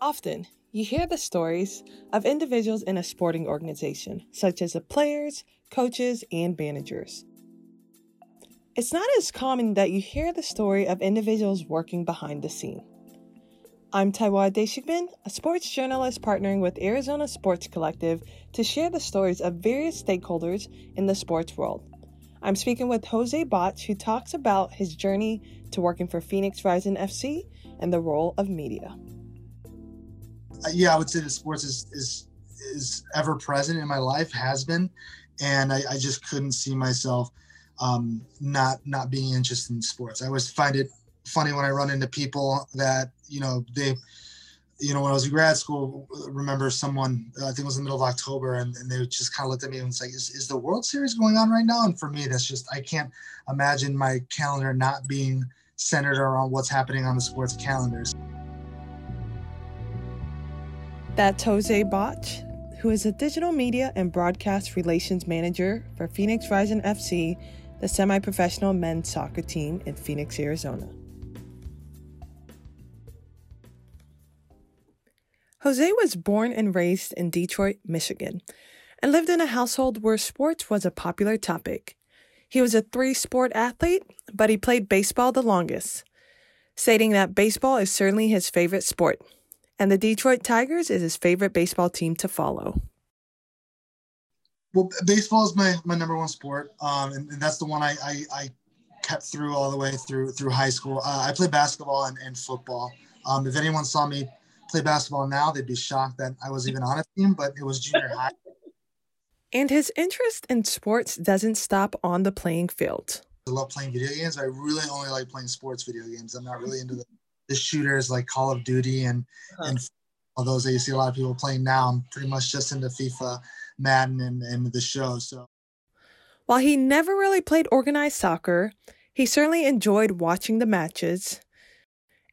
Often, you hear the stories of individuals in a sporting organization, such as the players, coaches, and managers. It's not as common that you hear the story of individuals working behind the scene. I'm Taiwo Adeshigbin, a sports journalist partnering with Arizona Sports Collective to share the stories of various stakeholders in the sports world. I'm speaking with Jose Bosch, who talks about his journey to working for Phoenix Rising FC and the role of media. Uh, yeah, I would say that sports is is is ever present in my life, has been, and I, I just couldn't see myself um, not not being interested in sports. I always find it funny when I run into people that you know they you know, when I was in grad school, remember someone, I think it was the middle of October, and, and they just kind of looked at me and was like, is, is the World Series going on right now? And for me, that's just, I can't imagine my calendar not being centered around what's happening on the sports calendars. That's Jose Bosch, who is a digital media and broadcast relations manager for Phoenix Rising FC, the semi professional men's soccer team in Phoenix, Arizona. Jose was born and raised in Detroit, Michigan, and lived in a household where sports was a popular topic. He was a three sport athlete, but he played baseball the longest, stating that baseball is certainly his favorite sport and the Detroit Tigers is his favorite baseball team to follow. Well, baseball is my, my number one sport, um, and, and, that's the one I, I, I, kept through all the way through through high school. Uh, I played basketball and, and football. Um, if anyone saw me play basketball now, they'd be shocked that I was even on a team, but it was junior high. And his interest in sports doesn't stop on the playing field. I love playing video games. I really only like playing sports video games. I'm not really into the the shooters like Call of Duty and uh-huh. and all those that you see a lot of people playing now. I'm pretty much just into FIFA, Madden, and, and the show. So while he never really played organized soccer, he certainly enjoyed watching the matches.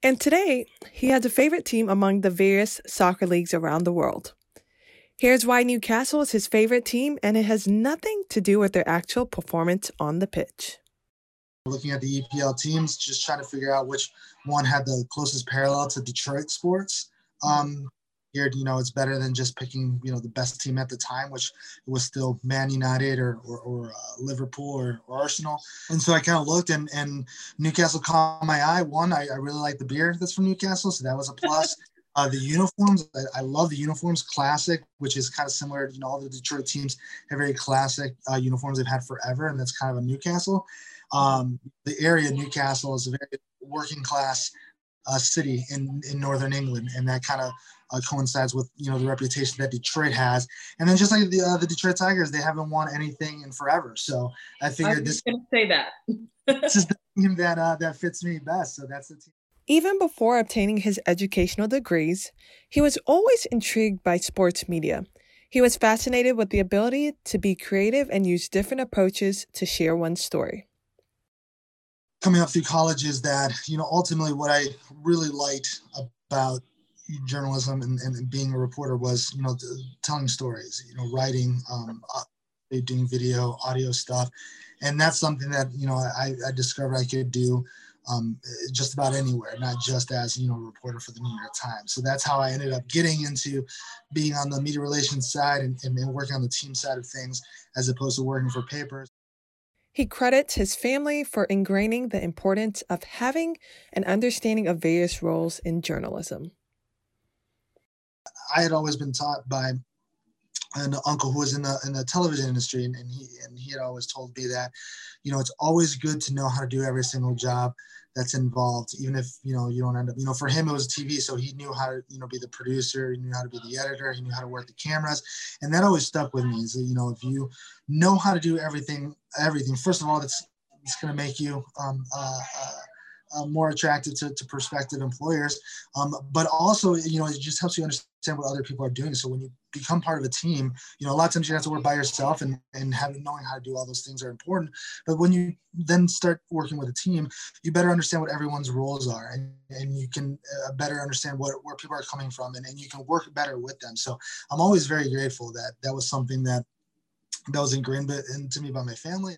And today, he has a favorite team among the various soccer leagues around the world. Here's why Newcastle is his favorite team, and it has nothing to do with their actual performance on the pitch looking at the EPL teams, just trying to figure out which one had the closest parallel to Detroit sports. Um, here, you know, it's better than just picking, you know, the best team at the time, which was still Man United or, or, or uh, Liverpool or, or, Arsenal. And so I kind of looked and, and Newcastle caught my eye. One, I, I really like the beer that's from Newcastle, so that was a plus. Uh, the uniforms, I, I, love the uniforms. Classic, which is kind of similar. To you know, all the Detroit teams have very classic uh, uniforms they've had forever, and that's kind of a Newcastle. Um, the area Newcastle is a very working class uh, city in, in northern England, and that kind of uh, coincides with you know the reputation that Detroit has. And then just like the uh, the Detroit Tigers, they haven't won anything in forever. So I figured I this going to say that this is the team that uh, that fits me best. So that's the team. Even before obtaining his educational degrees, he was always intrigued by sports media. He was fascinated with the ability to be creative and use different approaches to share one's story coming up through college is that you know ultimately what I really liked about journalism and, and being a reporter was you know telling stories, you know writing, um, uh, doing video, audio stuff, and that's something that you know I, I discovered I could do. Um, just about anywhere, not just as you know a reporter for the New York Times. So that's how I ended up getting into being on the media relations side and, and working on the team side of things, as opposed to working for papers. He credits his family for ingraining the importance of having an understanding of various roles in journalism. I had always been taught by an uncle who was in the in the television industry, and, and he and he had always told me that, you know, it's always good to know how to do every single job that's involved, even if you know you don't end up. You know, for him it was TV, so he knew how to you know be the producer, he knew how to be the editor, he knew how to work the cameras, and that always stuck with me. Is that you know if you know how to do everything, everything. First of all, it's it's going to make you um, uh, uh, uh, more attractive to, to prospective employers. Um, but also, you know, it just helps you understand what other people are doing. So when you become part of a team, you know, a lot of times you have to work by yourself and, and having knowing how to do all those things are important. But when you then start working with a team, you better understand what everyone's roles are and, and you can uh, better understand what, where people are coming from and, and you can work better with them. So I'm always very grateful that that was something that that was ingrained into me by my family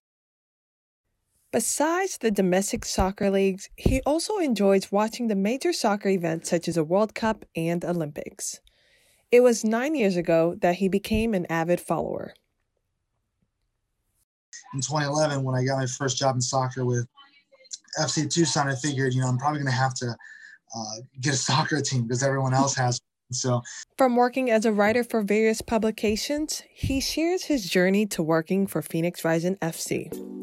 Besides the domestic soccer leagues, he also enjoys watching the major soccer events such as the World Cup and Olympics. It was nine years ago that he became an avid follower. In 2011, when I got my first job in soccer with FC Tucson, I figured, you know, I'm probably going to have to uh, get a soccer team because everyone else has. So, from working as a writer for various publications, he shares his journey to working for Phoenix Rising FC.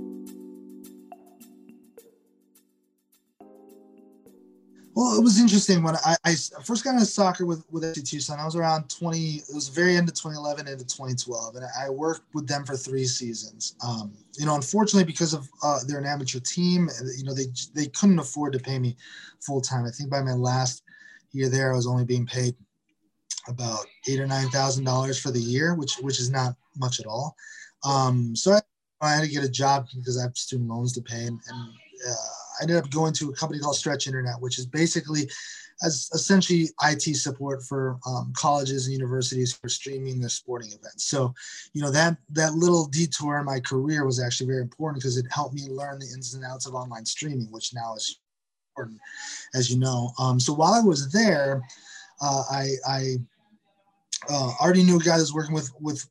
Well, it was interesting when I, I first got into soccer with with FC Tucson. I was around 20. It was very end of 2011 into 2012, and I worked with them for three seasons. Um, you know, unfortunately, because of uh, they're an amateur team, you know, they they couldn't afford to pay me full time. I think by my last year there, I was only being paid about eight or nine thousand dollars for the year, which which is not much at all. Um, so I, I, had to get a job because I have student loans to pay, and, and uh, I ended up going to a company called Stretch Internet, which is basically as essentially IT support for um, colleges and universities for streaming their sporting events. So, you know that that little detour in my career was actually very important because it helped me learn the ins and outs of online streaming, which now is important, as you know. Um, so while I was there, uh, I, I uh, already knew a guy that was working with with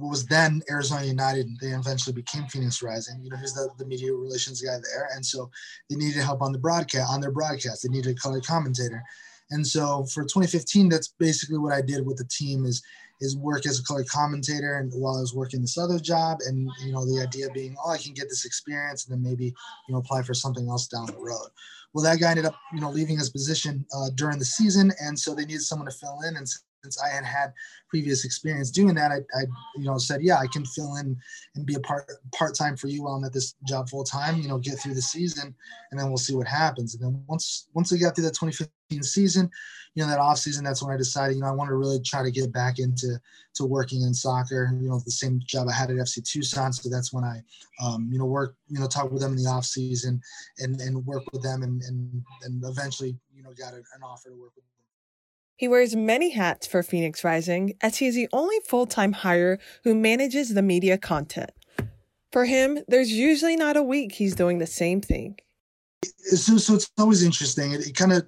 was then Arizona United. They eventually became Phoenix Rising. You know, he's the, the media relations guy there, and so they needed help on the broadcast on their broadcast. They needed a color commentator, and so for 2015, that's basically what I did with the team is is work as a color commentator and while I was working this other job and you know the idea being oh I can get this experience and then maybe you know apply for something else down the road. Well, that guy ended up you know leaving his position uh, during the season, and so they needed someone to fill in and since I had had previous experience doing that, I, I, you know, said, yeah, I can fill in and be a part part time for you while I'm at this job full time. You know, get through the season, and then we'll see what happens. And then once once we got through that 2015 season, you know, that off season, that's when I decided, you know, I want to really try to get back into to working in soccer. You know, the same job I had at FC Tucson. So that's when I, um, you know, work, you know, talk with them in the off season and and work with them, and and and eventually, you know, got an offer to work with he wears many hats for Phoenix Rising, as he is the only full time hire who manages the media content. For him, there's usually not a week he's doing the same thing. So, so it's always interesting. It, it kind of,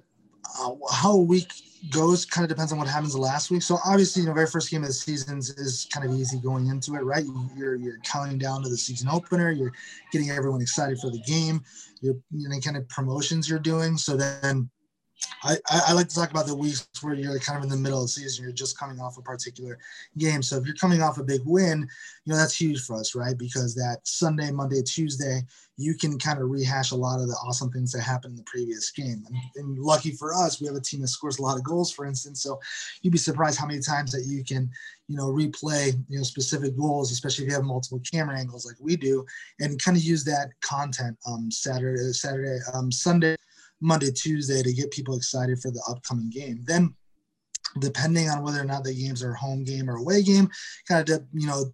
uh, how a week goes kind of depends on what happens last week. So obviously, you know, very first game of the season is kind of easy going into it, right? You're you're counting down to the season opener. You're getting everyone excited for the game. You're you know kind of promotions you're doing. So then I, I like to talk about the weeks where you're kind of in the middle of the season, you're just coming off a particular game. So if you're coming off a big win, you know, that's huge for us, right? Because that Sunday, Monday, Tuesday, you can kind of rehash a lot of the awesome things that happened in the previous game. And, and lucky for us, we have a team that scores a lot of goals, for instance. So you'd be surprised how many times that you can, you know, replay, you know, specific goals, especially if you have multiple camera angles like we do, and kind of use that content um, Saturday, Saturday, um, Sunday Monday, Tuesday to get people excited for the upcoming game. Then, depending on whether or not the games are home game or away game, kind of you know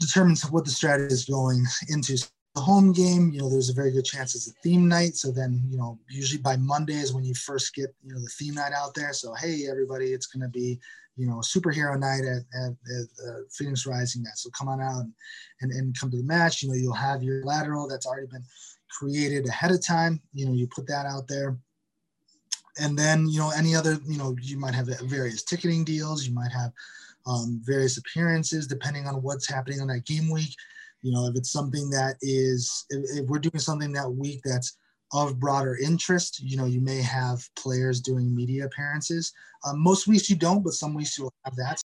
determines what the strategy is going into. The home game, you know, there's a very good chance it's a theme night. So then, you know, usually by Monday is when you first get, you know, the theme night out there. So hey, everybody, it's going to be, you know, superhero night at, at, at uh, Phoenix Rising Net. So come on out and, and come to the match. You know, you'll have your lateral that's already been created ahead of time. You know, you put that out there. And then, you know, any other, you know, you might have various ticketing deals. You might have um, various appearances depending on what's happening on that game week. You know, if it's something that is, if, if we're doing something that week that's of broader interest, you know, you may have players doing media appearances. Um, most weeks you don't, but some weeks you'll have that.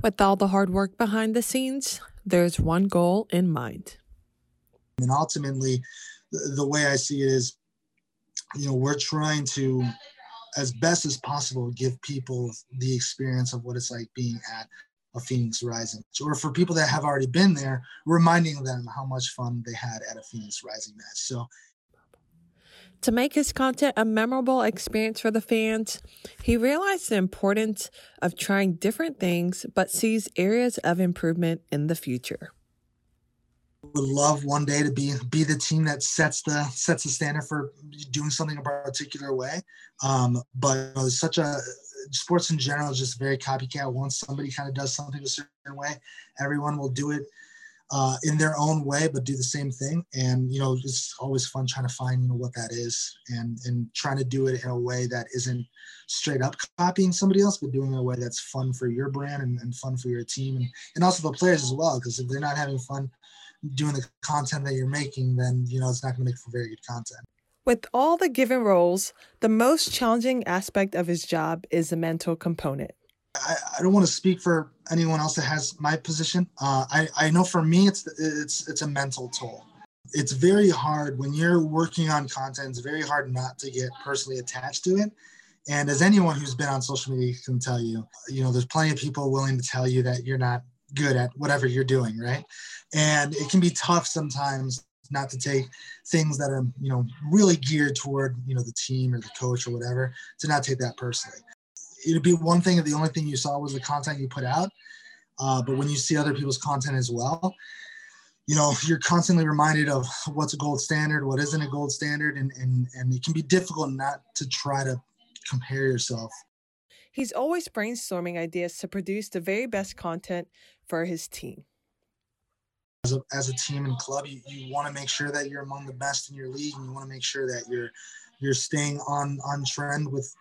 With all the hard work behind the scenes, there's one goal in mind. And ultimately, the, the way I see it is, you know, we're trying to, as best as possible, give people the experience of what it's like being at a Phoenix Rising. Match or for people that have already been there, reminding them how much fun they had at a Phoenix Rising match. So to make his content a memorable experience for the fans, he realized the importance of trying different things but sees areas of improvement in the future would love one day to be be the team that sets the sets the standard for doing something a particular way. Um, but you know, such a sports in general is just very copycat. Once somebody kind of does something a certain way, everyone will do it uh, in their own way, but do the same thing. And you know, it's always fun trying to find you know what that is, and and trying to do it in a way that isn't straight up copying somebody else, but doing it in a way that's fun for your brand and, and fun for your team, and and also the players as well. Because if they're not having fun doing the content that you're making, then you know it's not going to make for very good content. With all the given roles, the most challenging aspect of his job is the mental component. I, I don't want to speak for anyone else that has my position. Uh, I, I know for me, it's it's it's a mental toll. It's very hard when you're working on content. It's very hard not to get personally attached to it. And as anyone who's been on social media can tell you, you know, there's plenty of people willing to tell you that you're not good at whatever you're doing, right? And it can be tough sometimes not to take things that are, you know, really geared toward, you know, the team or the coach or whatever, to not take that personally it'd be one thing if the only thing you saw was the content you put out. Uh, but when you see other people's content as well, you know, you're constantly reminded of what's a gold standard, what isn't a gold standard, and and and it can be difficult not to try to compare yourself. He's always brainstorming ideas to produce the very best content for his team. As a, as a team and club, you, you want to make sure that you're among the best in your league, and you want to make sure that you're you're staying on on trend with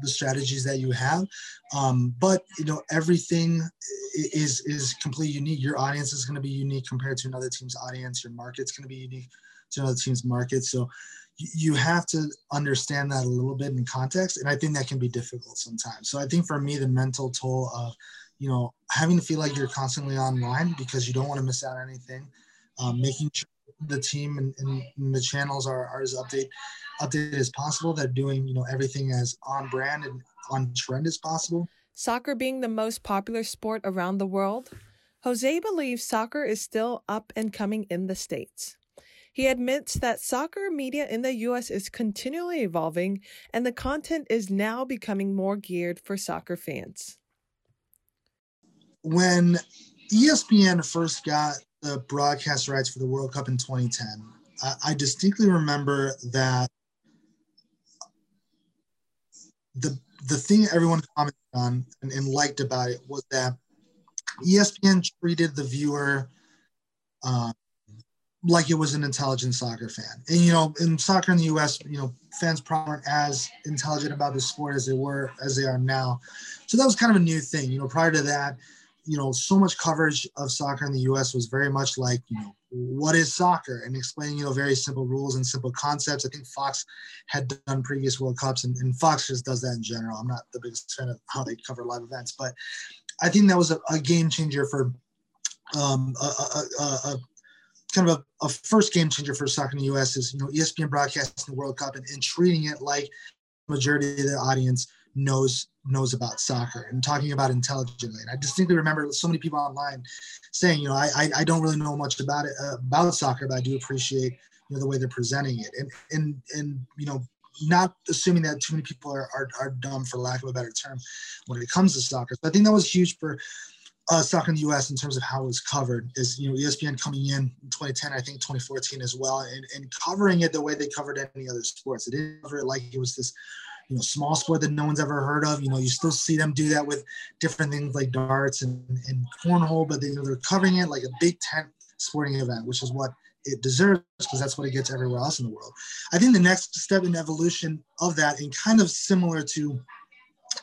the strategies that you have. Um, but you know, everything is is completely unique. Your audience is going to be unique compared to another team's audience. Your market's going to be unique to another team's market. So you have to understand that a little bit in context, and I think that can be difficult sometimes. So I think for me, the mental toll of you know having to feel like you're constantly online because you don't want to miss out on anything, um, making sure the team and, and the channels are, are as update updated as possible. They're doing you know everything as on brand and on trend as possible. Soccer being the most popular sport around the world, Jose believes soccer is still up and coming in the states. He admits that soccer media in the US is continually evolving and the content is now becoming more geared for soccer fans. When ESPN first got the broadcast rights for the World Cup in 2010, I, I distinctly remember that the the thing everyone commented on and, and, liked about it was that ESPN treated the viewer uh, like it was an intelligent soccer fan. And you know, in soccer in the U.S., you know, fans probably aren't as intelligent about the sport as they were as they are now. So that was kind of a new thing. You know, prior to that, you know, so much coverage of soccer in the U.S. was very much like, you know, what is soccer and explaining, you know, very simple rules and simple concepts. I think Fox had done previous World Cups, and, and Fox just does that in general. I'm not the biggest fan of how they cover live events, but I think that was a, a game changer for um, a, a, a kind of a, a, first game changer for soccer in the U.S. is you know ESPN broadcasting the World Cup and, and treating it like majority of the audience knows knows about soccer and talking about intelligently. And I distinctly remember so many people online saying, you know, I I, I don't really know much about it uh, about soccer, but I do appreciate you know the way they're presenting it. And and and you know, not assuming that too many people are are, are dumb for lack of a better term when it comes to soccer. So I think that was huge for uh, soccer in the U.S. in terms of how it was covered is you know ESPN coming in in 2010, I think 2014 as well, and, and covering it the way they covered any other sports. They didn't cover it like it was this you know small sport that no one's ever heard of. You know, you still see them do that with different things like darts and, and cornhole, but they, you know, they're covering it like a big tent sporting event, which is what it deserves because that's what it gets everywhere else in the world. I think the next step in evolution of that, and kind of similar to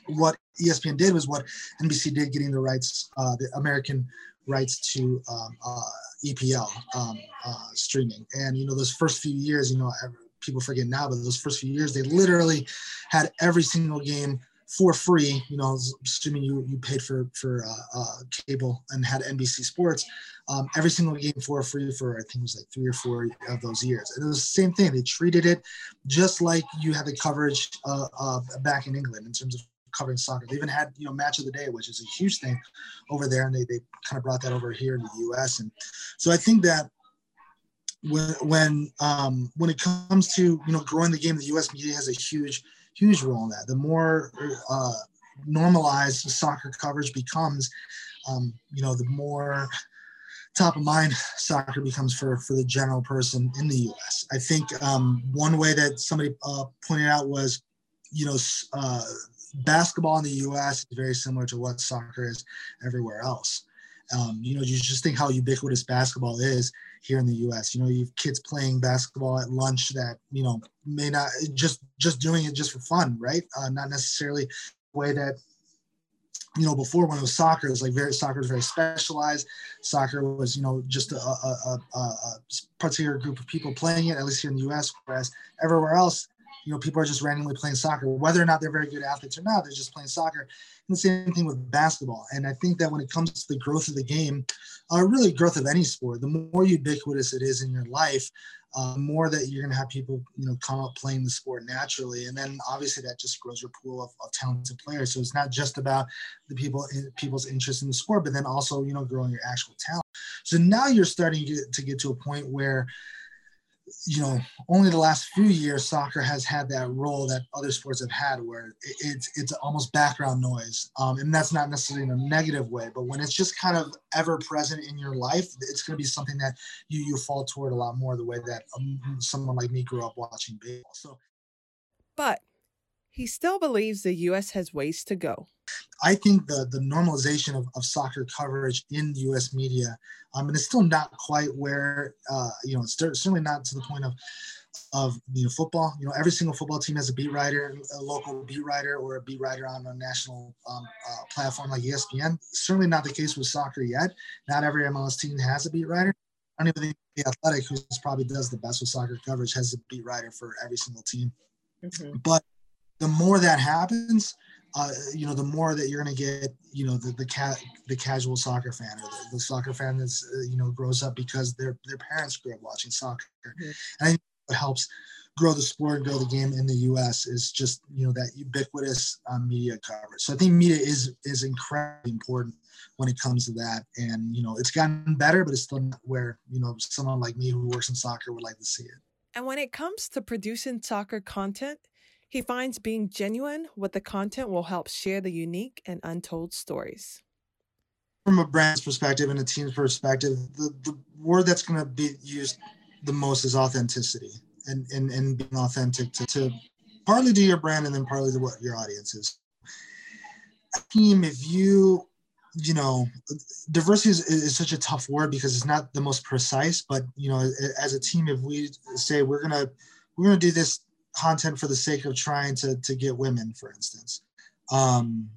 what ESPN did, was what NBC did, getting the rights, uh, the American rights to um, uh, EPL um, uh, streaming. And you know, those first few years, you know, people forget now, but those first few years, they literally had every single game for free. You know, assuming you you paid for for uh, uh, cable and had NBC Sports, um, every single game for free for I think it was like three or four of those years. And it was the same thing. They treated it just like you had the coverage uh, uh, back in England in terms of covering soccer. They even had you know match of the day, which is a huge thing over there, and they they kind of brought that over here in the U.S. And so I think that when when um, when it comes to you know growing the game, the U.S. media has a huge huge role in that. The more uh, normalized soccer coverage becomes, um, you know, the more top of mind soccer becomes for for the general person in the U.S. I think um, one way that somebody uh, pointed out was, you know, uh, basketball in the U.S. is very similar to what soccer is everywhere else Um, you know, you just think how ubiquitous basketball is here in the U.S. You know, you have kids playing basketball at lunch that you know may not just just doing it just for fun, right? Uh, not necessarily the way that you know before when it was soccer it was like very soccer was very specialized soccer was you know just a, a, a, a, particular group of people playing it at least here in the us whereas everywhere else you know people are just randomly playing soccer whether or not they're very good athletes or not they're just playing soccer and the same thing with basketball and i think that when it comes to the growth of the game uh, really growth of any sport the more ubiquitous it is in your life uh, more that you're going to have people, you know, come up playing the sport naturally, and then obviously that just grows your pool of, of talented players. So it's not just about the people people's interest in the sport, but then also you know growing your actual talent. So now you're starting to get, to get to a point where you know, only the last few years soccer has had that role that other sports have had, where it's it's almost background noise, um, and that's not necessarily in a negative way. But when it's just kind of ever present in your life, it's going to be something that you you fall toward a lot more the way that um, someone like me grew up watching baseball. So, but he still believes the U.S. has ways to go. I think the the normalization of, of soccer coverage in U.S. media, um, and it's still not quite where uh, you know it's certainly not to the point of of you know football. You know, every single football team has a beat writer, a local beat writer, or a beat writer on a national um, uh, platform like ESPN. Certainly not the case with soccer yet. Not every MLS team has a beat writer. I don't even think the Athletic, who probably does the best with soccer coverage, has a beat writer for every single team. Mm-hmm. But the more that happens, uh, you know, the more that you're going to get, you know, the the, ca- the casual soccer fan or the, the soccer fan that's, uh, you know, grows up because their their parents grew up watching soccer. Mm-hmm. And I think what helps grow the sport and grow the game in the U.S. is just, you know, that ubiquitous um, media coverage. So I think media is is incredibly important when it comes to that. And you know, it's gotten better, but it's still not where you know someone like me who works in soccer would like to see it. And when it comes to producing soccer content, he finds being genuine with the content will help share the unique and untold stories. From a brand's perspective and a team's perspective, the, the word that's going to be used the most is authenticity and, and, and being authentic to, to partly to your brand and then partly to what your audience is. Team, if you you know diversity is, is, such a tough word because it's not the most precise but you know as a team if we say we're gonna we're gonna do this content for the sake of trying to to get women, for instance. Um,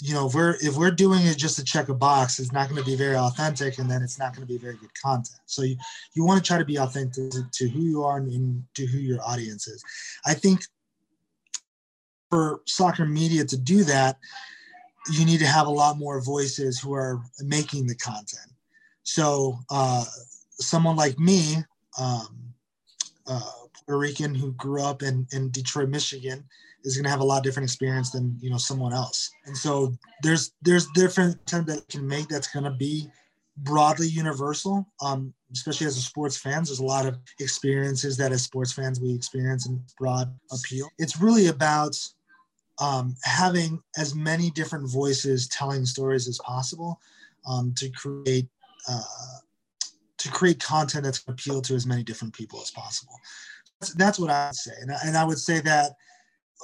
you know, if we're if we're doing it just to check a box, it's not going to be very authentic, and then it's not going to be very good content. So you you want to try to be authentic to, to who you are and to who your audience is. I think for soccer media to do that, you need to have a lot more voices who are making the content. So uh, someone like me. Um, uh, Puerto Rican who grew up in, in Detroit, Michigan, is going to have a lot different experience than you know someone else. And so there's there's different content that can make that's going to be broadly universal. Um, especially as a sports fans, there's a lot of experiences that as sports fans we experience and broad appeal. It's really about um, having as many different voices telling stories as possible um, to create uh, to create content that's appeal to as many different people as possible that's, what I would say. And, and I would say that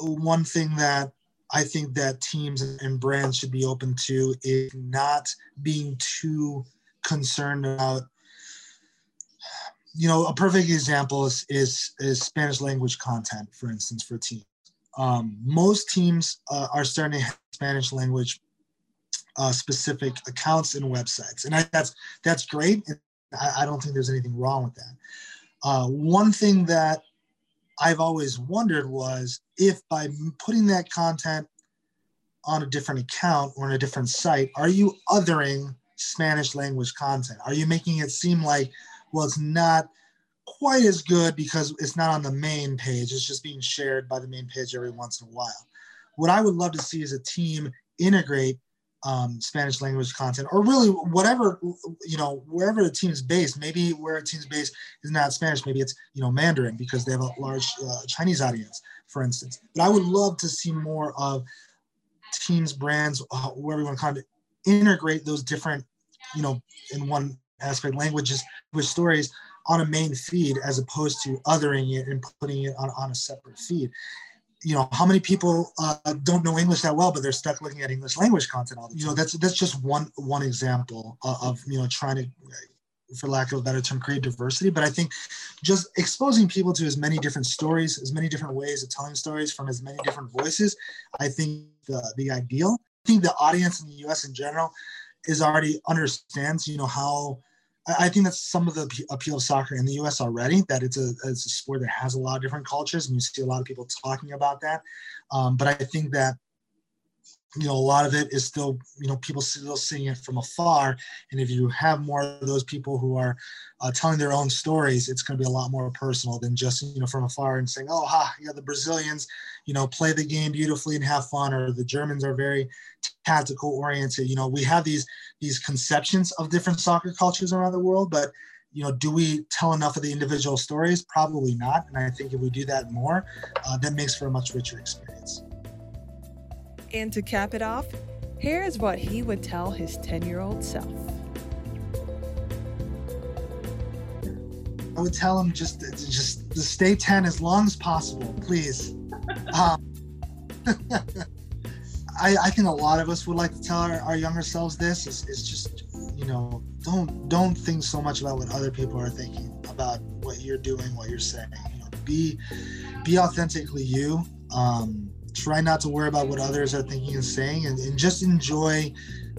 one thing that I think that teams and brands should be open to is not being too concerned about. You know, a perfect example is is, is Spanish language content, for instance, for teams. Um, most teams uh, are starting to have Spanish language uh, specific accounts and websites, and I, that's that's great. I, I, don't think there's anything wrong with that. Uh, one thing that I've always wondered was if by putting that content on a different account or on a different site, are you othering Spanish language content? Are you making it seem like, well, it's not quite as good because it's not on the main page, it's just being shared by the main page every once in a while? What I would love to see is a team integrate um, Spanish language content, or really whatever you know, wherever the team's based. Maybe where a team's based is not Spanish, maybe it's you know Mandarin because they have a large uh, Chinese audience, for instance. But I would love to see more of teams, brands, uh, wherever you want to kind of integrate those different, you know, in one aspect, languages with stories on a main feed as opposed to othering it and putting it on, on a separate feed you know how many people uh, don't know english that well but they're stuck looking at english language content all the time. you know that's that's just one one example of, of you know trying to for lack of a better term create diversity. But i think just exposing people to as many different stories as many different ways of telling stories from as many different voices i think the the ideal. I think the audience in the us in general is already understands you know how I think that's some of the appeal of soccer in the U.S. already. That it's a it's a sport that has a lot of different cultures, and you see a lot of people talking about that. Um, but I think that you know a lot of it is still you know people still seeing it from afar and if you have more of those people who are uh, telling their own stories it's going to be a lot more personal than just you know from afar and saying oh ha yeah the brazilians you know play the game beautifully and have fun or the germans are very tactical oriented you know we have these these conceptions of different soccer cultures around the world but you know do we tell enough of the individual stories probably not and i think if we do that more uh, that makes for a much richer experience and to cap it off, here is what he would tell his 10 year old self. I would tell him just just to stay 10 as long as possible, please. Um, I, I think a lot of us would like to tell our, our younger selves this is, is just you know don't don't think so much about what other people are thinking about what you're doing what you're saying. You know be be authentically you. Um, try not to worry about what others are thinking and saying and, and just enjoy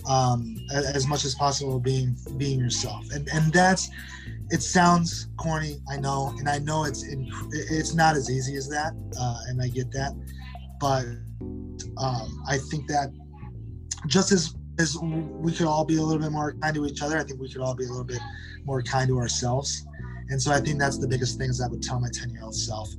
um, as much as possible being being yourself. And and that's it sounds corny i know and i know it's in, it's not as easy as that uh, and i get that but um, i think that just as as we could all be a little bit more kind to each other i think we could all be a little bit more kind to ourselves. And so i think that's the biggest things i would tell my 10 year old self